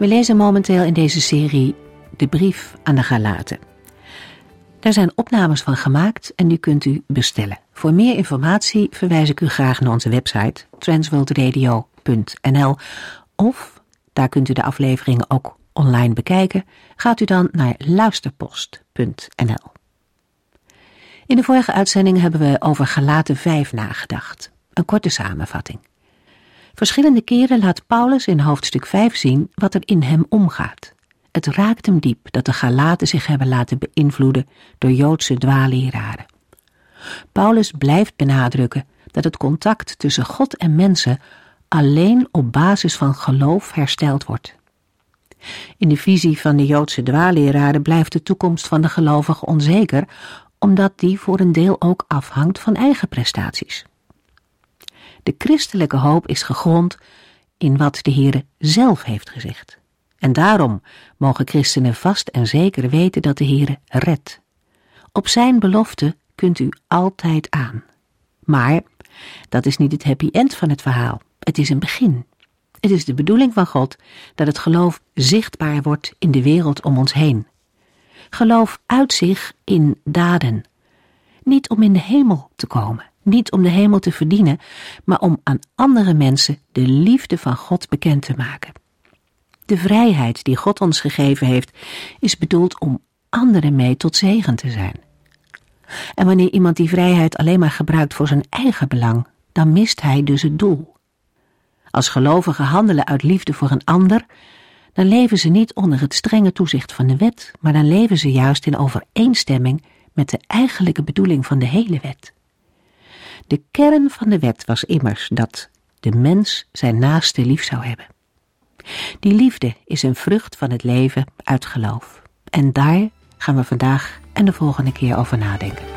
We lezen momenteel in deze serie de brief aan de Galaten. Daar zijn opnames van gemaakt en die kunt u bestellen. Voor meer informatie verwijs ik u graag naar onze website transworldradio.nl of, daar kunt u de afleveringen ook online bekijken, gaat u dan naar luisterpost.nl. In de vorige uitzending hebben we over Galaten 5 nagedacht. Een korte samenvatting. Verschillende keren laat Paulus in hoofdstuk 5 zien wat er in hem omgaat. Het raakt hem diep dat de Galaten zich hebben laten beïnvloeden door Joodse dwaaleraren. Paulus blijft benadrukken dat het contact tussen God en mensen alleen op basis van geloof hersteld wordt. In de visie van de Joodse dwaaleraren blijft de toekomst van de gelovigen onzeker, omdat die voor een deel ook afhangt van eigen prestaties. De christelijke hoop is gegrond in wat de Heere zelf heeft gezegd. En daarom mogen christenen vast en zeker weten dat de Heere redt. Op zijn belofte kunt u altijd aan. Maar dat is niet het happy end van het verhaal. Het is een begin. Het is de bedoeling van God dat het geloof zichtbaar wordt in de wereld om ons heen. Geloof uit zich in daden. Niet om in de hemel te komen, niet om de hemel te verdienen, maar om aan andere mensen de liefde van God bekend te maken. De vrijheid die God ons gegeven heeft, is bedoeld om anderen mee tot zegen te zijn. En wanneer iemand die vrijheid alleen maar gebruikt voor zijn eigen belang, dan mist hij dus het doel. Als gelovigen handelen uit liefde voor een ander, dan leven ze niet onder het strenge toezicht van de wet, maar dan leven ze juist in overeenstemming met de eigenlijke bedoeling van de hele wet. De kern van de wet was immers dat de mens zijn naaste lief zou hebben. Die liefde is een vrucht van het leven uit geloof. En daar gaan we vandaag en de volgende keer over nadenken.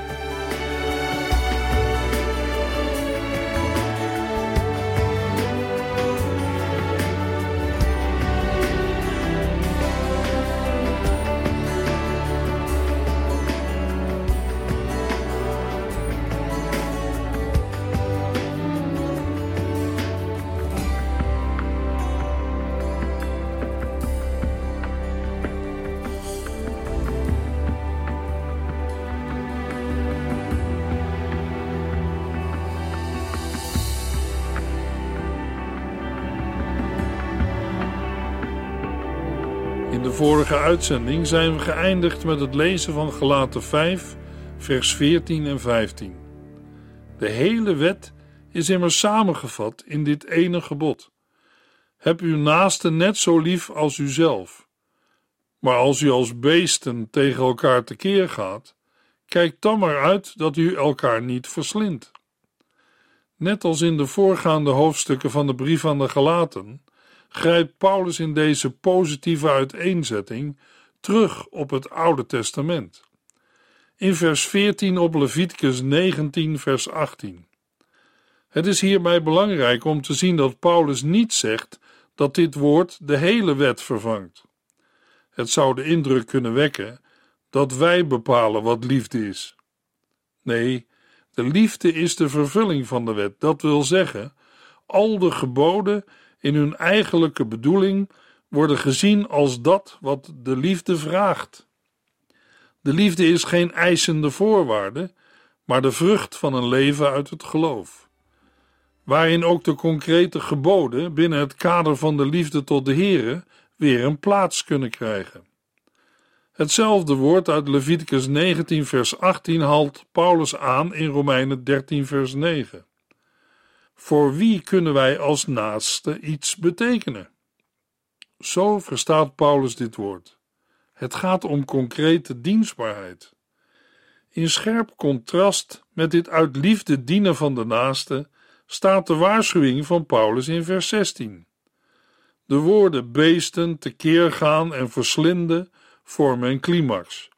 Vorige uitzending zijn we geëindigd met het lezen van Galaten 5, vers 14 en 15. De hele wet is immers samengevat in dit ene gebod. Heb uw naaste net zo lief als uzelf. Maar als u als beesten tegen elkaar tekeer gaat, kijk dan maar uit dat u elkaar niet verslindt. Net als in de voorgaande hoofdstukken van de brief aan de Galaten grijpt Paulus in deze positieve uiteenzetting terug op het Oude Testament. In vers 14 op Leviticus 19, vers 18. Het is hierbij belangrijk om te zien dat Paulus niet zegt dat dit woord de hele wet vervangt. Het zou de indruk kunnen wekken dat wij bepalen wat liefde is. Nee, de liefde is de vervulling van de wet. Dat wil zeggen, al de geboden in hun eigenlijke bedoeling worden gezien als dat wat de liefde vraagt. De liefde is geen eisende voorwaarde, maar de vrucht van een leven uit het geloof, waarin ook de concrete geboden binnen het kader van de liefde tot de Here weer een plaats kunnen krijgen. Hetzelfde woord uit Leviticus 19, vers 18 haalt Paulus aan in Romeinen 13, vers 9. Voor wie kunnen wij als naaste iets betekenen? Zo verstaat Paulus dit woord. Het gaat om concrete dienstbaarheid. In scherp contrast met dit uit liefde dienen van de naaste staat de waarschuwing van Paulus in vers 16. De woorden beesten, tekeer gaan en verslinden vormen een climax.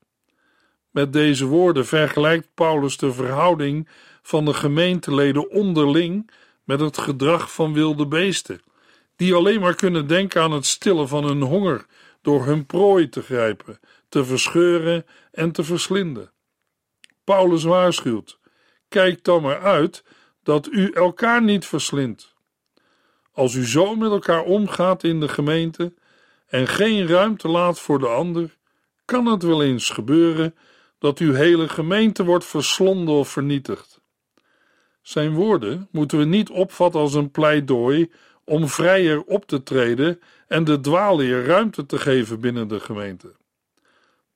Met deze woorden vergelijkt Paulus de verhouding van de gemeenteleden onderling met het gedrag van wilde beesten, die alleen maar kunnen denken aan het stillen van hun honger door hun prooi te grijpen, te verscheuren en te verslinden. Paulus waarschuwt: kijk dan maar uit dat u elkaar niet verslindt. Als u zo met elkaar omgaat in de gemeente en geen ruimte laat voor de ander, kan het wel eens gebeuren dat uw hele gemeente wordt verslonden of vernietigd. Zijn woorden moeten we niet opvatten als een pleidooi om vrijer op te treden en de dwaalleer ruimte te geven binnen de gemeente.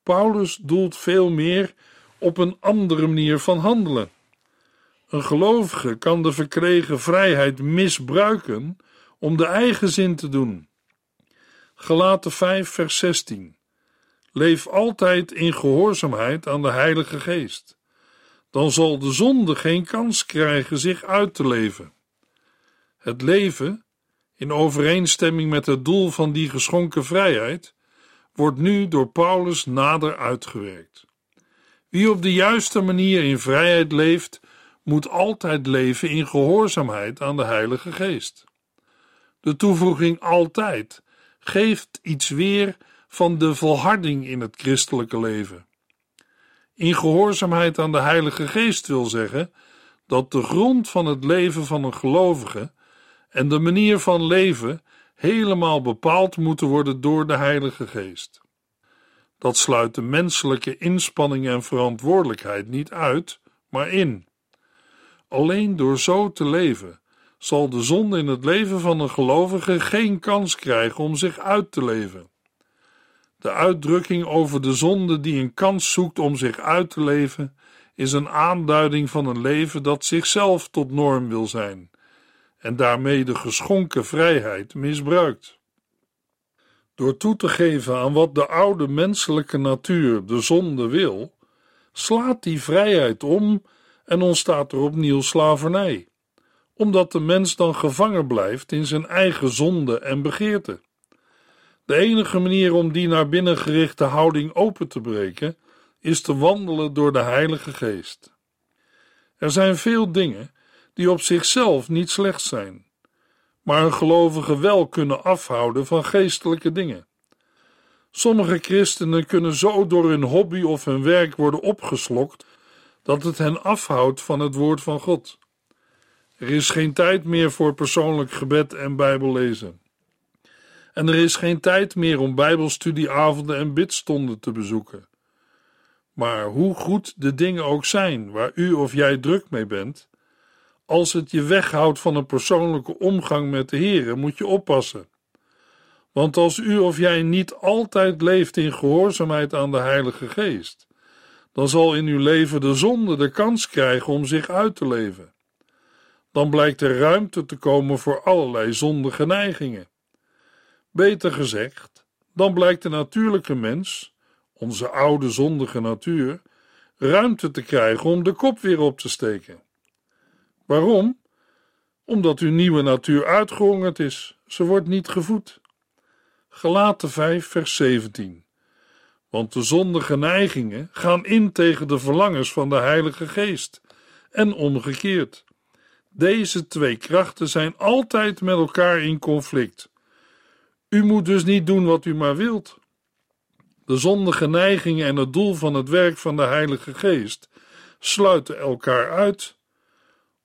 Paulus doelt veel meer op een andere manier van handelen. Een gelovige kan de verkregen vrijheid misbruiken om de eigen zin te doen. Gelaten 5, vers 16. Leef altijd in gehoorzaamheid aan de Heilige Geest. Dan zal de zonde geen kans krijgen zich uit te leven. Het leven, in overeenstemming met het doel van die geschonken vrijheid, wordt nu door Paulus nader uitgewerkt. Wie op de juiste manier in vrijheid leeft, moet altijd leven in gehoorzaamheid aan de Heilige Geest. De toevoeging altijd geeft iets weer van de volharding in het christelijke leven. In gehoorzaamheid aan de Heilige Geest wil zeggen dat de grond van het leven van een gelovige en de manier van leven helemaal bepaald moeten worden door de Heilige Geest. Dat sluit de menselijke inspanning en verantwoordelijkheid niet uit, maar in. Alleen door zo te leven zal de zonde in het leven van een gelovige geen kans krijgen om zich uit te leven. De uitdrukking over de zonde die een kans zoekt om zich uit te leven, is een aanduiding van een leven dat zichzelf tot norm wil zijn en daarmee de geschonken vrijheid misbruikt. Door toe te geven aan wat de oude menselijke natuur, de zonde, wil, slaat die vrijheid om en ontstaat er opnieuw slavernij, omdat de mens dan gevangen blijft in zijn eigen zonde en begeerte. De enige manier om die naar binnen gerichte houding open te breken, is te wandelen door de Heilige Geest. Er zijn veel dingen die op zichzelf niet slecht zijn, maar een gelovige wel kunnen afhouden van geestelijke dingen. Sommige christenen kunnen zo door hun hobby of hun werk worden opgeslokt dat het hen afhoudt van het woord van God. Er is geen tijd meer voor persoonlijk gebed en Bijbellezen. En er is geen tijd meer om Bijbelstudieavonden en bidstonden te bezoeken. Maar hoe goed de dingen ook zijn waar u of jij druk mee bent, als het je weghoudt van een persoonlijke omgang met de Heer, moet je oppassen. Want als u of jij niet altijd leeft in gehoorzaamheid aan de Heilige Geest, dan zal in uw leven de zonde de kans krijgen om zich uit te leven. Dan blijkt er ruimte te komen voor allerlei zondige neigingen. Beter gezegd, dan blijkt de natuurlijke mens, onze oude zondige natuur, ruimte te krijgen om de kop weer op te steken. Waarom? Omdat uw nieuwe natuur uitgehongerd is, ze wordt niet gevoed. Gelaten 5, vers 17. Want de zondige neigingen gaan in tegen de verlangens van de Heilige Geest en omgekeerd. Deze twee krachten zijn altijd met elkaar in conflict. U moet dus niet doen wat u maar wilt. De zondige neigingen en het doel van het werk van de Heilige Geest sluiten elkaar uit.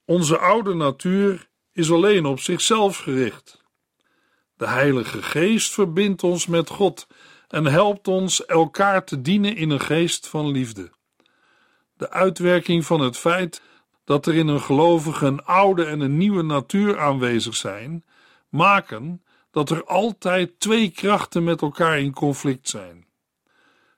Onze oude natuur is alleen op zichzelf gericht. De Heilige Geest verbindt ons met God en helpt ons elkaar te dienen in een geest van liefde. De uitwerking van het feit dat er in een gelovige een oude en een nieuwe natuur aanwezig zijn, maken dat er altijd twee krachten met elkaar in conflict zijn.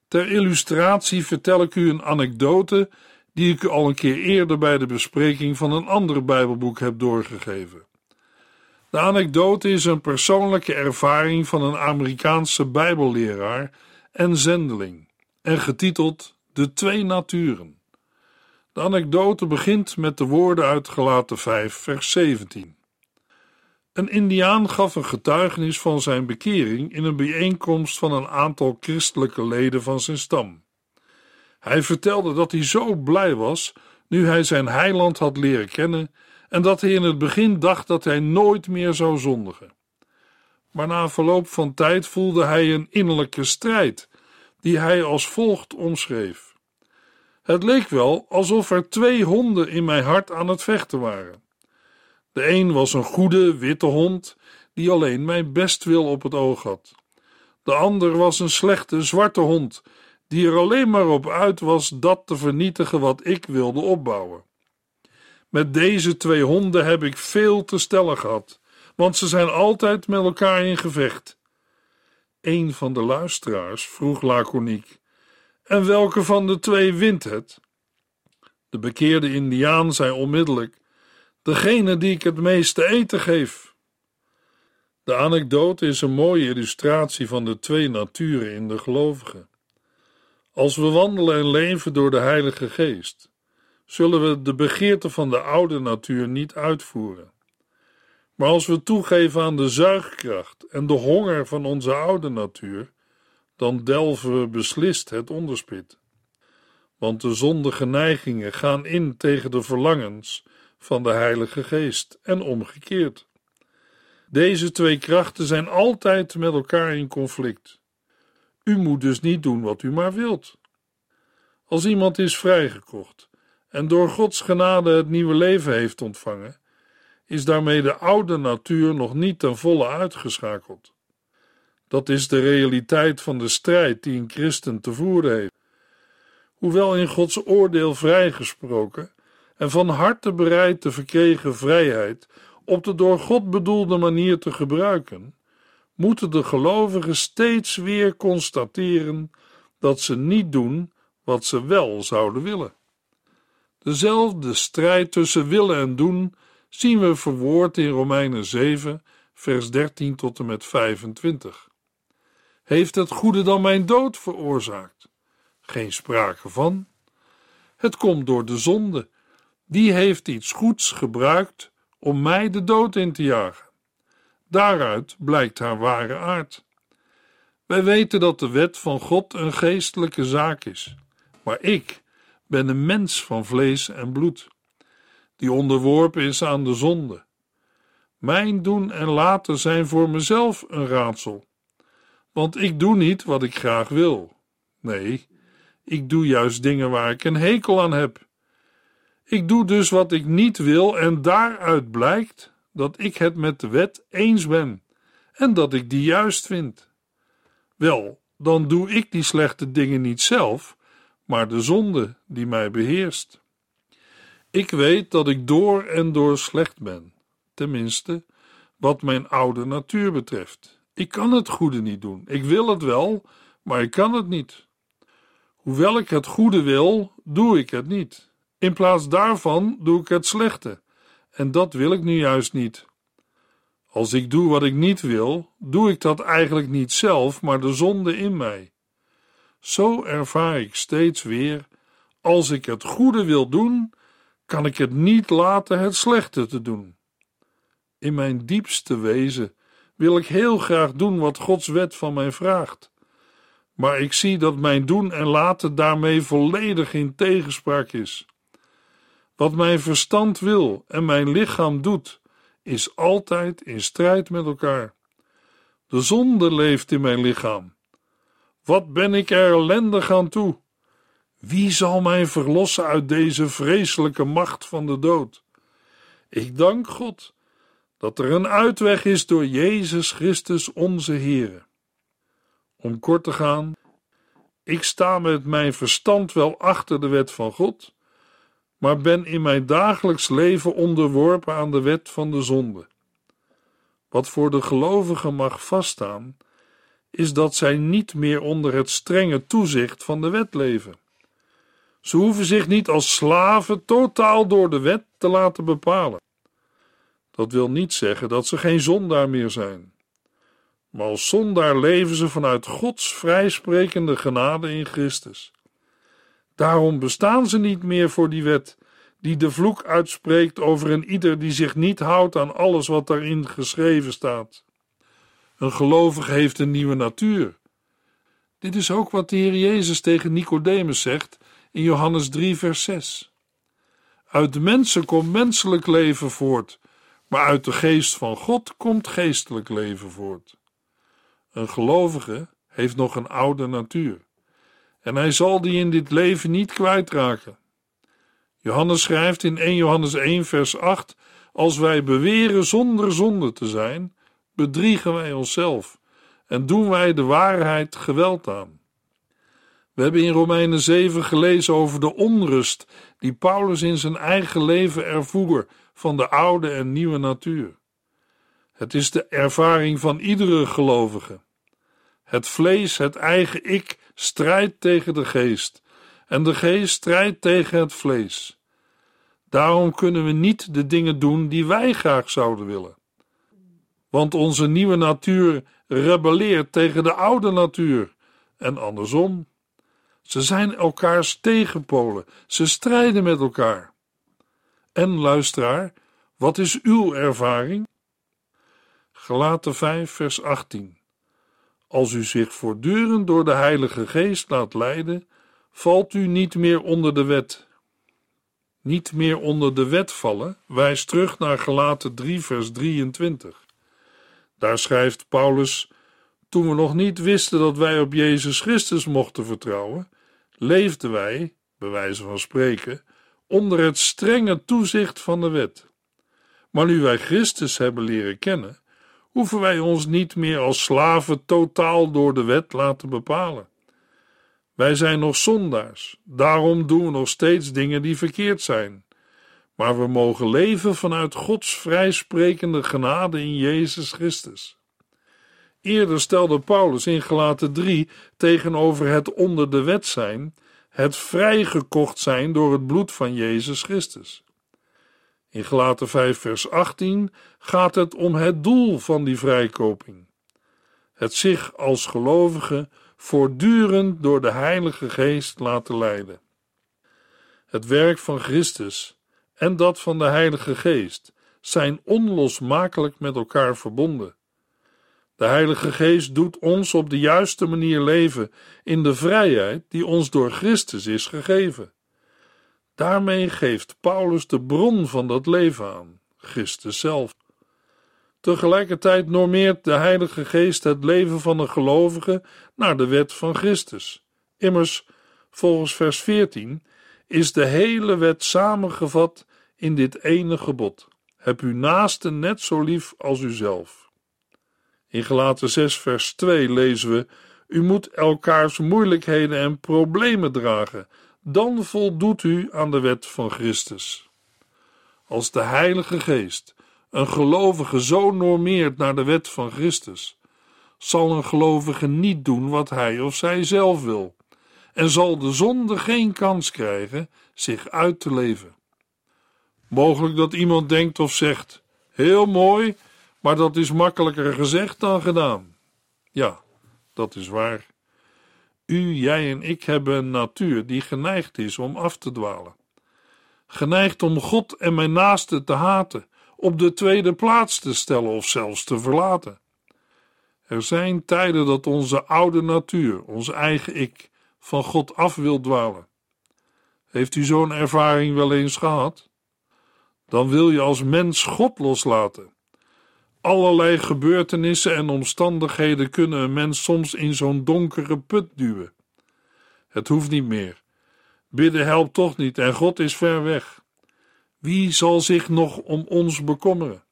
Ter illustratie vertel ik u een anekdote die ik u al een keer eerder bij de bespreking van een ander Bijbelboek heb doorgegeven. De anekdote is een persoonlijke ervaring van een Amerikaanse Bijbelleraar en zendeling en getiteld De Twee Naturen. De anekdote begint met de woorden uit Gelaten 5, vers 17. Een Indiaan gaf een getuigenis van zijn bekering in een bijeenkomst van een aantal christelijke leden van zijn stam. Hij vertelde dat hij zo blij was nu hij zijn heiland had leren kennen en dat hij in het begin dacht dat hij nooit meer zou zondigen. Maar na verloop van tijd voelde hij een innerlijke strijd, die hij als volgt omschreef. Het leek wel alsof er twee honden in mijn hart aan het vechten waren. De een was een goede witte hond die alleen mijn bestwil op het oog had. De ander was een slechte zwarte hond die er alleen maar op uit was dat te vernietigen wat ik wilde opbouwen. Met deze twee honden heb ik veel te stellen gehad, want ze zijn altijd met elkaar in gevecht. Een van de luisteraars vroeg laconiek: En welke van de twee wint het? De bekeerde Indiaan zei onmiddellijk: Degene die ik het meeste eten geef. De anekdote is een mooie illustratie van de twee naturen in de gelovigen. Als we wandelen en leven door de Heilige Geest, zullen we de begeerte van de oude natuur niet uitvoeren. Maar als we toegeven aan de zuigkracht en de honger van onze oude natuur, dan delven we beslist het onderspit. Want de zondige neigingen gaan in tegen de verlangens van de Heilige Geest en omgekeerd. Deze twee krachten zijn altijd met elkaar in conflict. U moet dus niet doen wat u maar wilt. Als iemand is vrijgekocht en door Gods genade het nieuwe leven heeft ontvangen, is daarmee de oude natuur nog niet ten volle uitgeschakeld. Dat is de realiteit van de strijd die een christen te voeren heeft. Hoewel in Gods oordeel vrijgesproken en van harte bereid de verkregen vrijheid op de door God bedoelde manier te gebruiken, moeten de gelovigen steeds weer constateren dat ze niet doen wat ze wel zouden willen. Dezelfde strijd tussen willen en doen zien we verwoord in Romeinen 7, vers 13 tot en met 25. Heeft het goede dan mijn dood veroorzaakt? Geen sprake van. Het komt door de zonde. Die heeft iets goeds gebruikt om mij de dood in te jagen. Daaruit blijkt haar ware aard. Wij weten dat de wet van God een geestelijke zaak is, maar ik ben een mens van vlees en bloed, die onderworpen is aan de zonde. Mijn doen en laten zijn voor mezelf een raadsel, want ik doe niet wat ik graag wil. Nee, ik doe juist dingen waar ik een hekel aan heb. Ik doe dus wat ik niet wil en daaruit blijkt dat ik het met de wet eens ben en dat ik die juist vind. Wel, dan doe ik die slechte dingen niet zelf, maar de zonde die mij beheerst. Ik weet dat ik door en door slecht ben, tenminste, wat mijn oude natuur betreft. Ik kan het goede niet doen. Ik wil het wel, maar ik kan het niet. Hoewel ik het goede wil, doe ik het niet. In plaats daarvan doe ik het slechte. En dat wil ik nu juist niet. Als ik doe wat ik niet wil, doe ik dat eigenlijk niet zelf, maar de zonde in mij. Zo ervaar ik steeds weer: als ik het goede wil doen, kan ik het niet laten het slechte te doen. In mijn diepste wezen wil ik heel graag doen wat Gods wet van mij vraagt. Maar ik zie dat mijn doen en laten daarmee volledig in tegenspraak is. Wat mijn verstand wil en mijn lichaam doet, is altijd in strijd met elkaar. De zonde leeft in mijn lichaam. Wat ben ik er ellendig aan toe? Wie zal mij verlossen uit deze vreselijke macht van de dood? Ik dank God dat er een uitweg is door Jezus Christus onze Heer. Om kort te gaan, ik sta met mijn verstand wel achter de wet van God, maar ben in mijn dagelijks leven onderworpen aan de wet van de zonde. Wat voor de gelovigen mag vaststaan, is dat zij niet meer onder het strenge toezicht van de wet leven. Ze hoeven zich niet als slaven totaal door de wet te laten bepalen. Dat wil niet zeggen dat ze geen zondaar meer zijn. Maar als zondaar leven ze vanuit Gods vrijsprekende genade in Christus. Daarom bestaan ze niet meer voor die wet, die de vloek uitspreekt over een ieder die zich niet houdt aan alles wat daarin geschreven staat. Een gelovige heeft een nieuwe natuur. Dit is ook wat de Heer Jezus tegen Nicodemus zegt in Johannes 3, vers 6. Uit de mensen komt menselijk leven voort, maar uit de geest van God komt geestelijk leven voort. Een gelovige heeft nog een oude natuur, en hij zal die in dit leven niet kwijtraken. Johannes schrijft in 1 Johannes 1, vers 8: Als wij beweren zonder zonde te zijn, bedriegen wij onszelf en doen wij de waarheid geweld aan. We hebben in Romeinen 7 gelezen over de onrust die Paulus in zijn eigen leven ervoer van de oude en nieuwe natuur. Het is de ervaring van iedere gelovige. Het vlees, het eigen ik, strijdt tegen de geest, en de geest strijdt tegen het vlees. Daarom kunnen we niet de dingen doen die wij graag zouden willen. Want onze nieuwe natuur rebelleert tegen de oude natuur en andersom. Ze zijn elkaars tegenpolen, ze strijden met elkaar. En luisteraar, wat is uw ervaring? Gelaten 5, vers 18. Als u zich voortdurend door de Heilige Geest laat leiden, valt u niet meer onder de wet. Niet meer onder de wet vallen wijst terug naar Gelaten 3, vers 23. Daar schrijft Paulus: Toen we nog niet wisten dat wij op Jezus Christus mochten vertrouwen, leefden wij, bij wijze van spreken, onder het strenge toezicht van de wet. Maar nu wij Christus hebben leren kennen, hoeven wij ons niet meer als slaven totaal door de wet laten bepalen. Wij zijn nog zondaars, daarom doen we nog steeds dingen die verkeerd zijn. Maar we mogen leven vanuit Gods vrijsprekende genade in Jezus Christus. Eerder stelde Paulus in Gelaten 3 tegenover het onder de wet zijn, het vrijgekocht zijn door het bloed van Jezus Christus. In Gelaten 5 vers 18 gaat het om het doel van die vrijkoping. Het zich als gelovige voortdurend door de Heilige Geest laten leiden. Het werk van Christus en dat van de Heilige Geest zijn onlosmakelijk met elkaar verbonden. De Heilige Geest doet ons op de juiste manier leven in de vrijheid die ons door Christus is gegeven. Daarmee geeft Paulus de bron van dat leven aan, Christus zelf. Tegelijkertijd normeert de Heilige Geest het leven van een gelovige naar de wet van Christus. Immers, volgens vers 14, is de hele wet samengevat in dit ene gebod: heb uw naaste net zo lief als uzelf. In Gelaten 6, vers 2 lezen we: U moet elkaars moeilijkheden en problemen dragen, dan voldoet u aan de wet van Christus. Als de Heilige Geest een gelovige zo normeert naar de wet van Christus, zal een gelovige niet doen wat hij of zij zelf wil, en zal de zonde geen kans krijgen zich uit te leven. Mogelijk dat iemand denkt of zegt: heel mooi, maar dat is makkelijker gezegd dan gedaan. Ja, dat is waar. U, jij en ik hebben een natuur die geneigd is om af te dwalen. Geneigd om God en mijn naaste te haten, op de tweede plaats te stellen of zelfs te verlaten. Er zijn tijden dat onze oude natuur, ons eigen ik, van God af wil dwalen. Heeft u zo'n ervaring wel eens gehad? Dan wil je als mens God loslaten. Allerlei gebeurtenissen en omstandigheden kunnen een mens soms in zo'n donkere put duwen. Het hoeft niet meer. Bidden helpt toch niet en God is ver weg. Wie zal zich nog om ons bekommeren?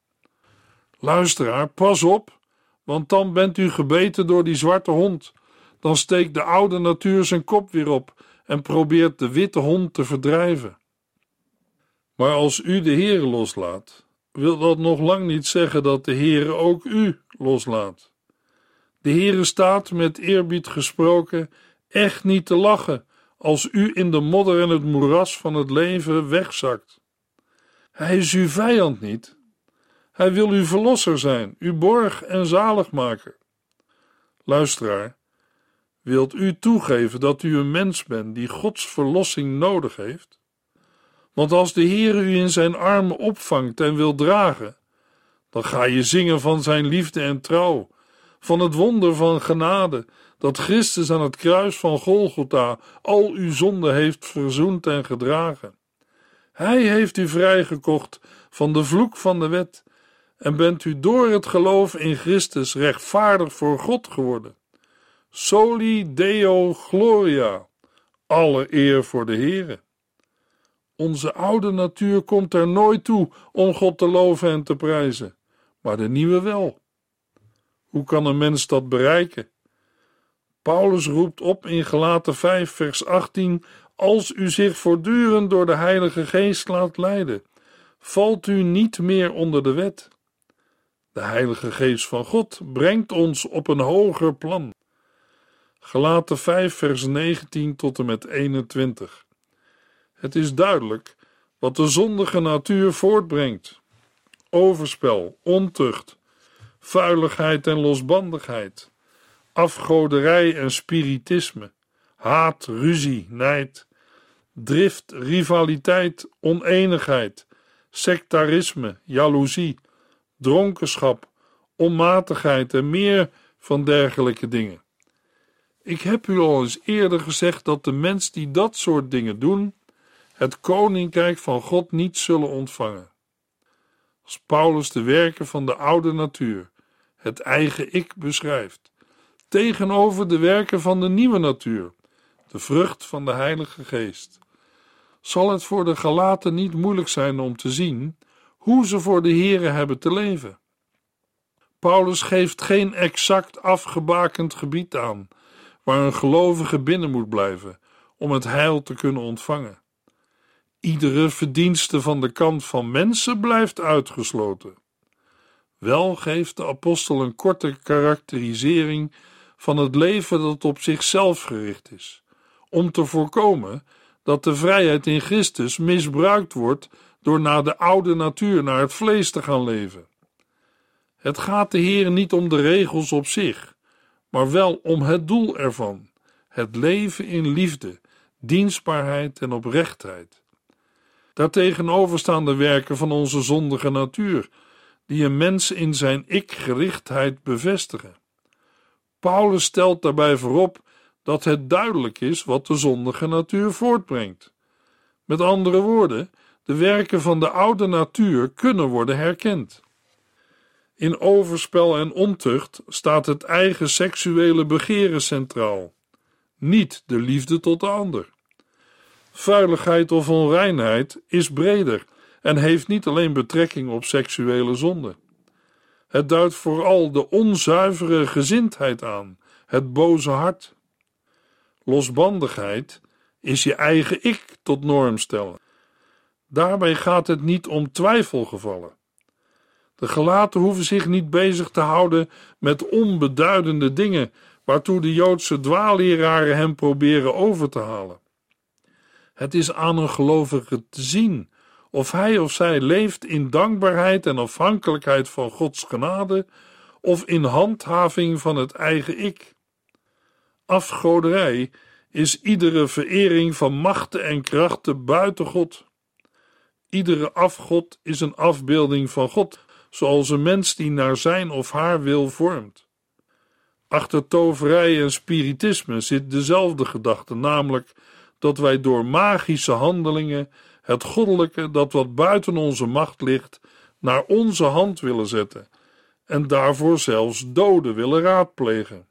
Luisteraar, pas op, want dan bent u gebeten door die zwarte hond. Dan steekt de oude natuur zijn kop weer op en probeert de witte hond te verdrijven. Maar als u de Heer loslaat, wil dat nog lang niet zeggen dat de Heere ook u loslaat. De Heere staat, met eerbied gesproken, echt niet te lachen als u in de modder en het moeras van het leven wegzakt. Hij is uw vijand niet. Hij wil uw verlosser zijn, uw borg en zaligmaker. Luisteraar, wilt u toegeven dat u een mens bent die Gods verlossing nodig heeft? Want als de Heer u in zijn armen opvangt en wil dragen, dan ga je zingen van zijn liefde en trouw, van het wonder van genade, dat Christus aan het kruis van Golgotha al uw zonden heeft verzoend en gedragen. Hij heeft u vrijgekocht van de vloek van de wet en bent u door het geloof in Christus rechtvaardig voor God geworden. Soli Deo Gloria, alle eer voor de Heere. Onze oude natuur komt er nooit toe om God te loven en te prijzen, maar de nieuwe wel. Hoe kan een mens dat bereiken? Paulus roept op in Galaten 5, vers 18: Als u zich voortdurend door de Heilige Geest laat leiden, valt u niet meer onder de wet. De Heilige Geest van God brengt ons op een hoger plan. Galaten 5, vers 19 tot en met 21. Het is duidelijk wat de zondige natuur voortbrengt: overspel, ontucht, vuiligheid en losbandigheid, afgoderij en spiritisme, haat, ruzie, nijd, drift, rivaliteit, oneenigheid, sectarisme, jaloezie, dronkenschap, onmatigheid en meer van dergelijke dingen. Ik heb u al eens eerder gezegd dat de mens die dat soort dingen doen, het koninkrijk van God niet zullen ontvangen. Als Paulus de werken van de oude natuur, het eigen ik, beschrijft, tegenover de werken van de nieuwe natuur, de vrucht van de Heilige Geest, zal het voor de Galaten niet moeilijk zijn om te zien hoe ze voor de Here hebben te leven. Paulus geeft geen exact afgebakend gebied aan waar een gelovige binnen moet blijven om het heil te kunnen ontvangen. Iedere verdienste van de kant van mensen blijft uitgesloten. Wel geeft de apostel een korte karakterisering van het leven dat op zichzelf gericht is, om te voorkomen dat de vrijheid in Christus misbruikt wordt door naar de oude natuur, naar het vlees te gaan leven. Het gaat de Heer niet om de regels op zich, maar wel om het doel ervan: het leven in liefde, dienstbaarheid en oprechtheid. Daartegenover staan de werken van onze zondige natuur, die een mens in zijn ik-gerichtheid bevestigen. Paulus stelt daarbij voorop dat het duidelijk is wat de zondige natuur voortbrengt. Met andere woorden, de werken van de oude natuur kunnen worden herkend. In overspel en ontucht staat het eigen seksuele begeren centraal, niet de liefde tot de ander. Vuiligheid of onreinheid is breder en heeft niet alleen betrekking op seksuele zonde. Het duidt vooral de onzuivere gezindheid aan, het boze hart. Losbandigheid is je eigen ik tot norm stellen. Daarbij gaat het niet om twijfelgevallen. De gelaten hoeven zich niet bezig te houden met onbeduidende dingen waartoe de Joodse dwaalleraren hem proberen over te halen. Het is aan een gelovige te zien of hij of zij leeft in dankbaarheid en afhankelijkheid van Gods genade of in handhaving van het eigen ik. Afgoderij is iedere verering van machten en krachten buiten God. Iedere afgod is een afbeelding van God, zoals een mens die naar zijn of haar wil vormt. Achter toverij en spiritisme zit dezelfde gedachte, namelijk dat wij door magische handelingen het goddelijke dat wat buiten onze macht ligt, naar onze hand willen zetten en daarvoor zelfs doden willen raadplegen.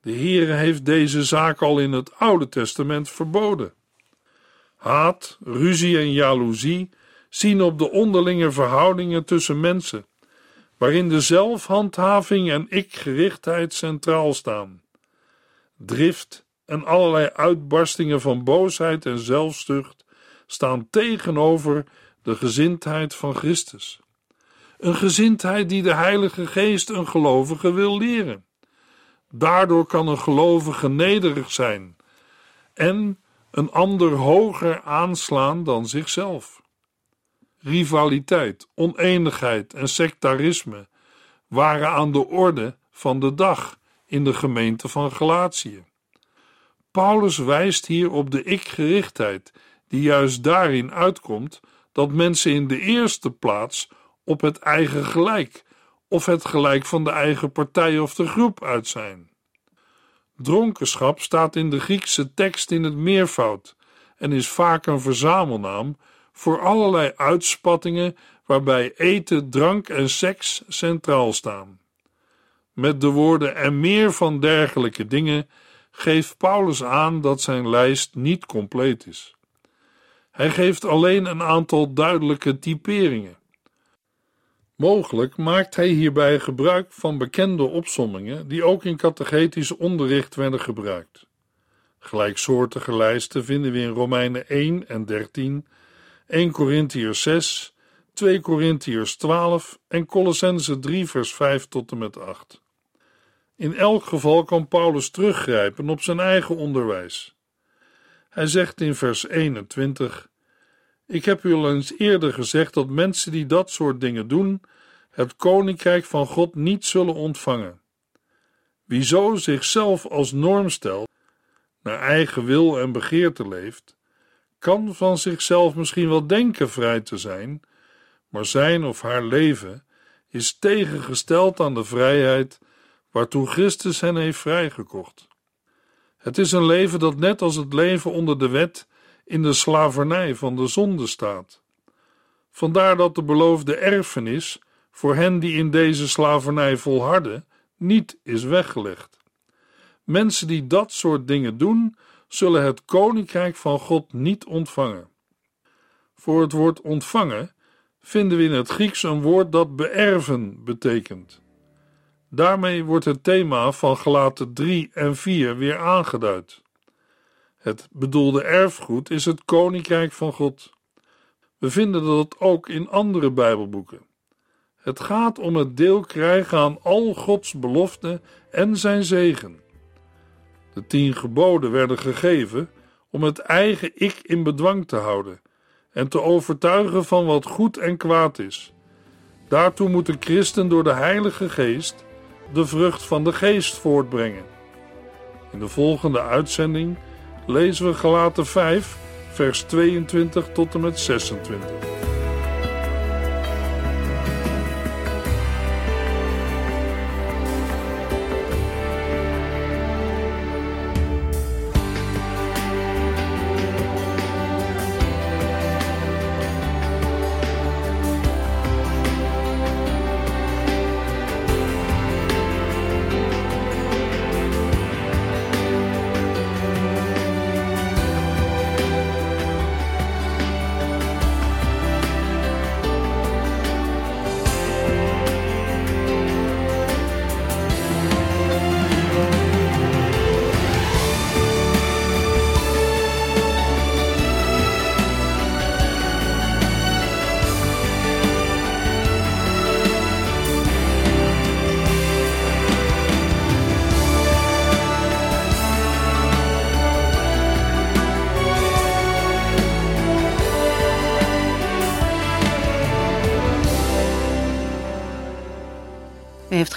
De Heere heeft deze zaak al in het Oude Testament verboden. Haat, ruzie en jaloezie zien op de onderlinge verhoudingen tussen mensen, waarin de zelfhandhaving en ikgerichtheid centraal staan. Drift en allerlei uitbarstingen van boosheid en zelfstucht staan tegenover de gezindheid van Christus. Een gezindheid die de Heilige Geest een gelovige wil leren. Daardoor kan een gelovige nederig zijn en een ander hoger aanslaan dan zichzelf. Rivaliteit, oneenigheid en sectarisme waren aan de orde van de dag in de gemeente van Galatië. Paulus wijst hier op de ik-gerichtheid die juist daarin uitkomt dat mensen in de eerste plaats op het eigen gelijk of het gelijk van de eigen partij of de groep uit zijn. Dronkenschap staat in de Griekse tekst in het meervoud en is vaak een verzamelnaam voor allerlei uitspattingen waarbij eten, drank en seks centraal staan. Met de woorden en meer van dergelijke dingen geeft Paulus aan dat zijn lijst niet compleet is. Hij geeft alleen een aantal duidelijke typeringen. Mogelijk maakt hij hierbij gebruik van bekende opsommingen die ook in catechetisch onderricht werden gebruikt. Gelijksoortige lijsten vinden we in Romeinen 1 en 13, 1 Corinthiërs 6, 2 Corinthiërs 12 en Colossense 3 vers 5 tot en met 8. In elk geval kan Paulus teruggrijpen op zijn eigen onderwijs. Hij zegt in vers 21: Ik heb u al eens eerder gezegd dat mensen die dat soort dingen doen, het koninkrijk van God niet zullen ontvangen. Wie zo zichzelf als norm stelt, naar eigen wil en begeerte leeft, kan van zichzelf misschien wel denken vrij te zijn, maar zijn of haar leven is tegengesteld aan de vrijheid waartoe Christus hen heeft vrijgekocht. Het is een leven dat net als het leven onder de wet in de slavernij van de zonde staat. Vandaar dat de beloofde erfenis voor hen die in deze slavernij volharden niet is weggelegd. Mensen die dat soort dingen doen, zullen het koninkrijk van God niet ontvangen. Voor het woord ontvangen vinden we in het Grieks een woord dat beërven betekent. Daarmee wordt het thema van gelaten 3 en 4 weer aangeduid. Het bedoelde erfgoed is het koninkrijk van God. We vinden dat ook in andere Bijbelboeken. Het gaat om het deel krijgen aan al Gods beloften en zijn zegen. De tien geboden werden gegeven om het eigen ik in bedwang te houden en te overtuigen van wat goed en kwaad is. Daartoe moet de christen door de Heilige Geest de vrucht van de geest voortbrengen. In de volgende uitzending lezen we Galaten 5, vers 22 tot en met 26.